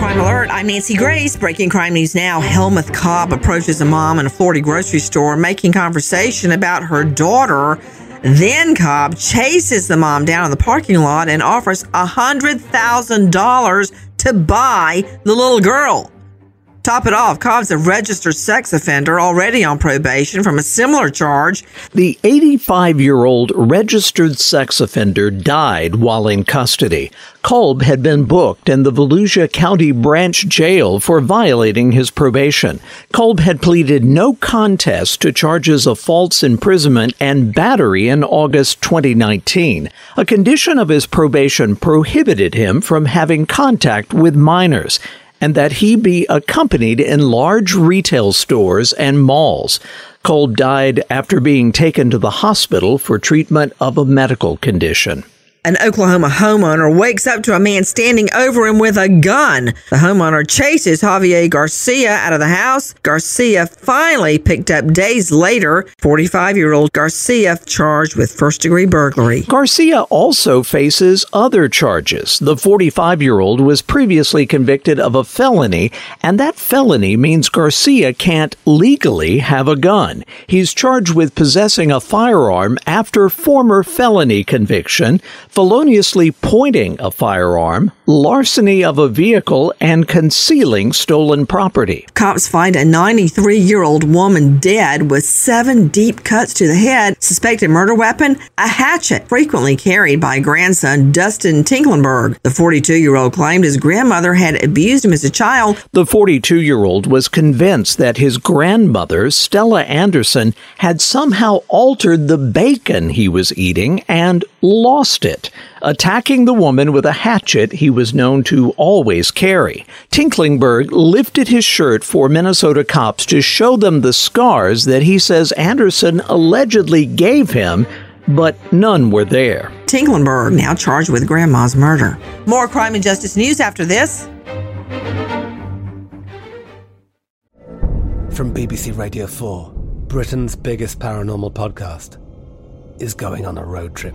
Crime Alert, I'm Nancy Grace. Breaking crime news now. Helmuth Kolb approaches a mom in a Florida grocery store making conversation about her daughter. Then Kolb chases the mom down in the parking lot and offers $100,000 to buy the little girl. Top it off, Kolb's a registered sex offender already on probation from a similar charge. The 85 year old registered sex offender died while in custody. Kolb had been booked in the Volusia County Branch Jail for violating his probation. Kolb had pleaded no contest to charges of false imprisonment and battery in August 2019. A condition of his probation prohibited him from having contact with minors and that he be accompanied in large retail stores and malls. Kolb died after being taken to the hospital for treatment of a medical condition. An Oklahoma homeowner wakes up to a man standing over him with a gun. The homeowner chases Javier Garcia out of the house. Garcia finally picked up days later. 45 year old Garcia charged with first degree burglary. Garcia also faces other charges. The 45 year old was previously convicted of a felony, and that felony means Garcia can't legally have a gun. He's charged with possessing a firearm after former felony conviction feloniously pointing a firearm, larceny of a vehicle, and concealing stolen property. Cops find a 93 year old woman dead with seven deep cuts to the head. Suspected murder weapon? A hatchet, frequently carried by grandson Dustin Tinklenberg. The 42 year old claimed his grandmother had abused him as a child. The 42 year old was convinced that his grandmother, Stella Anderson, had somehow altered the bacon he was eating and lost it attacking the woman with a hatchet he was known to always carry. Tinklenberg lifted his shirt for Minnesota cops to show them the scars that he says Anderson allegedly gave him, but none were there. Tinklenberg now charged with grandma's murder. More crime and justice news after this. From BBC Radio 4, Britain's biggest paranormal podcast is going on a road trip.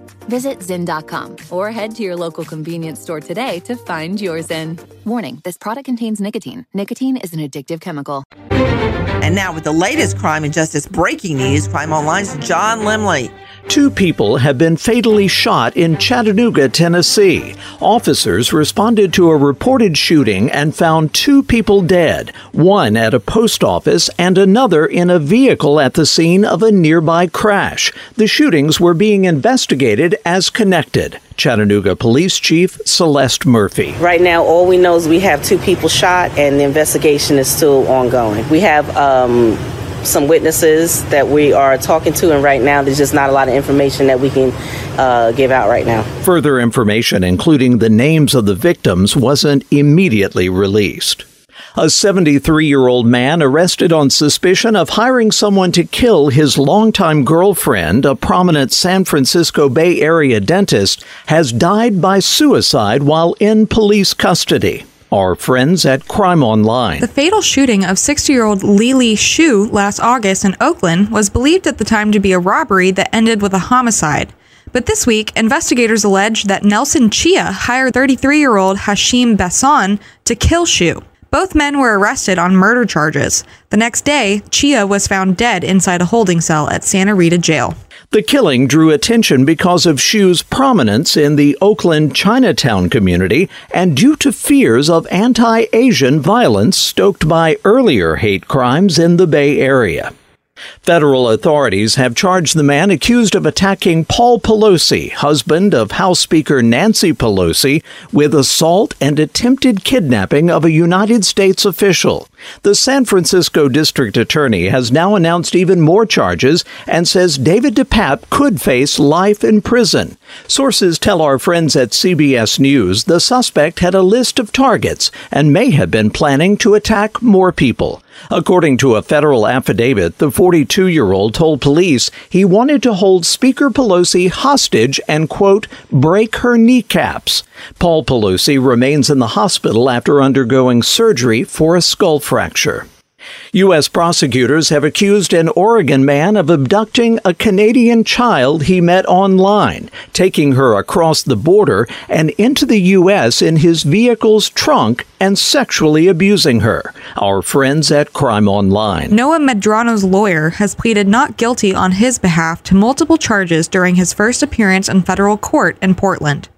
Visit Zyn.com or head to your local convenience store today to find your Zyn. Warning this product contains nicotine. Nicotine is an addictive chemical. And now, with the latest crime and justice breaking news, Crime Online's John Lemley. Two people have been fatally shot in Chattanooga, Tennessee. Officers responded to a reported shooting and found two people dead, one at a post office and another in a vehicle at the scene of a nearby crash. The shootings were being investigated as connected. Chattanooga Police Chief Celeste Murphy. Right now, all we know is we have two people shot, and the investigation is still ongoing. We have um, some witnesses that we are talking to, and right now there's just not a lot of information that we can uh, give out right now. Further information, including the names of the victims, wasn't immediately released. A 73 year old man arrested on suspicion of hiring someone to kill his longtime girlfriend, a prominent San Francisco Bay Area dentist, has died by suicide while in police custody. Our friends at Crime Online. The fatal shooting of 60 year old Lili Xu last August in Oakland was believed at the time to be a robbery that ended with a homicide. But this week, investigators allege that Nelson Chia hired 33 year old Hashim Basson to kill Xu. Both men were arrested on murder charges. The next day, Chia was found dead inside a holding cell at Santa Rita Jail. The killing drew attention because of Xu's prominence in the Oakland Chinatown community and due to fears of anti Asian violence stoked by earlier hate crimes in the Bay Area. Federal authorities have charged the man accused of attacking Paul Pelosi, husband of House Speaker Nancy Pelosi, with assault and attempted kidnapping of a United States official. The San Francisco district attorney has now announced even more charges and says David DePape could face life in prison. Sources tell our friends at CBS News the suspect had a list of targets and may have been planning to attack more people. According to a federal affidavit, the 42 year old told police he wanted to hold Speaker Pelosi hostage and, quote, break her kneecaps. Paul Pelosi remains in the hospital after undergoing surgery for a skull fracture. U.S. prosecutors have accused an Oregon man of abducting a Canadian child he met online, taking her across the border and into the U.S. in his vehicle's trunk and sexually abusing her. Our friends at Crime Online. Noah Madrano's lawyer has pleaded not guilty on his behalf to multiple charges during his first appearance in federal court in Portland.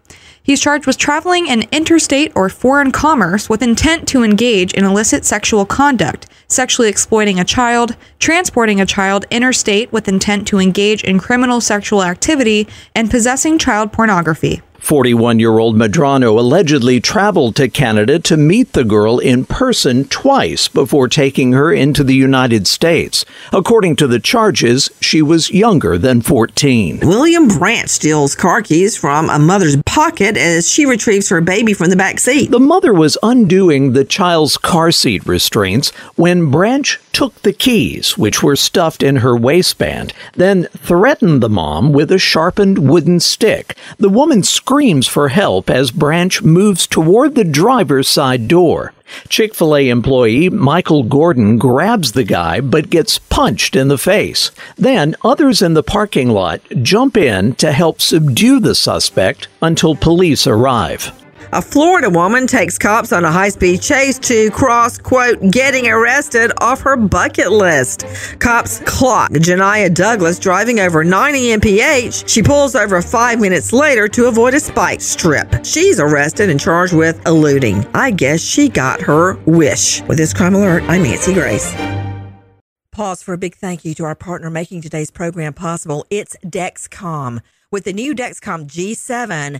He's charged with traveling in interstate or foreign commerce with intent to engage in illicit sexual conduct, sexually exploiting a child, transporting a child interstate with intent to engage in criminal sexual activity, and possessing child pornography. 41 year old Madrano allegedly traveled to Canada to meet the girl in person twice before taking her into the United States. According to the charges, she was younger than 14. William Branch steals car keys from a mother's pocket as she retrieves her baby from the back seat. The mother was undoing the child's car seat restraints when Branch took the keys, which were stuffed in her waistband, then threatened the mom with a sharpened wooden stick. The woman screams for help as Branch moves toward the driver's side door. Chick fil A employee Michael Gordon grabs the guy but gets punched in the face. Then others in the parking lot jump in to help subdue the suspect until police arrive. A Florida woman takes cops on a high speed chase to cross, quote, getting arrested off her bucket list. Cops clock Janiyah Douglas driving over 90 mph. She pulls over five minutes later to avoid a spike strip. She's arrested and charged with eluding. I guess she got her wish. With this crime alert, I'm Nancy Grace. Pause for a big thank you to our partner making today's program possible. It's Dexcom. With the new Dexcom G7,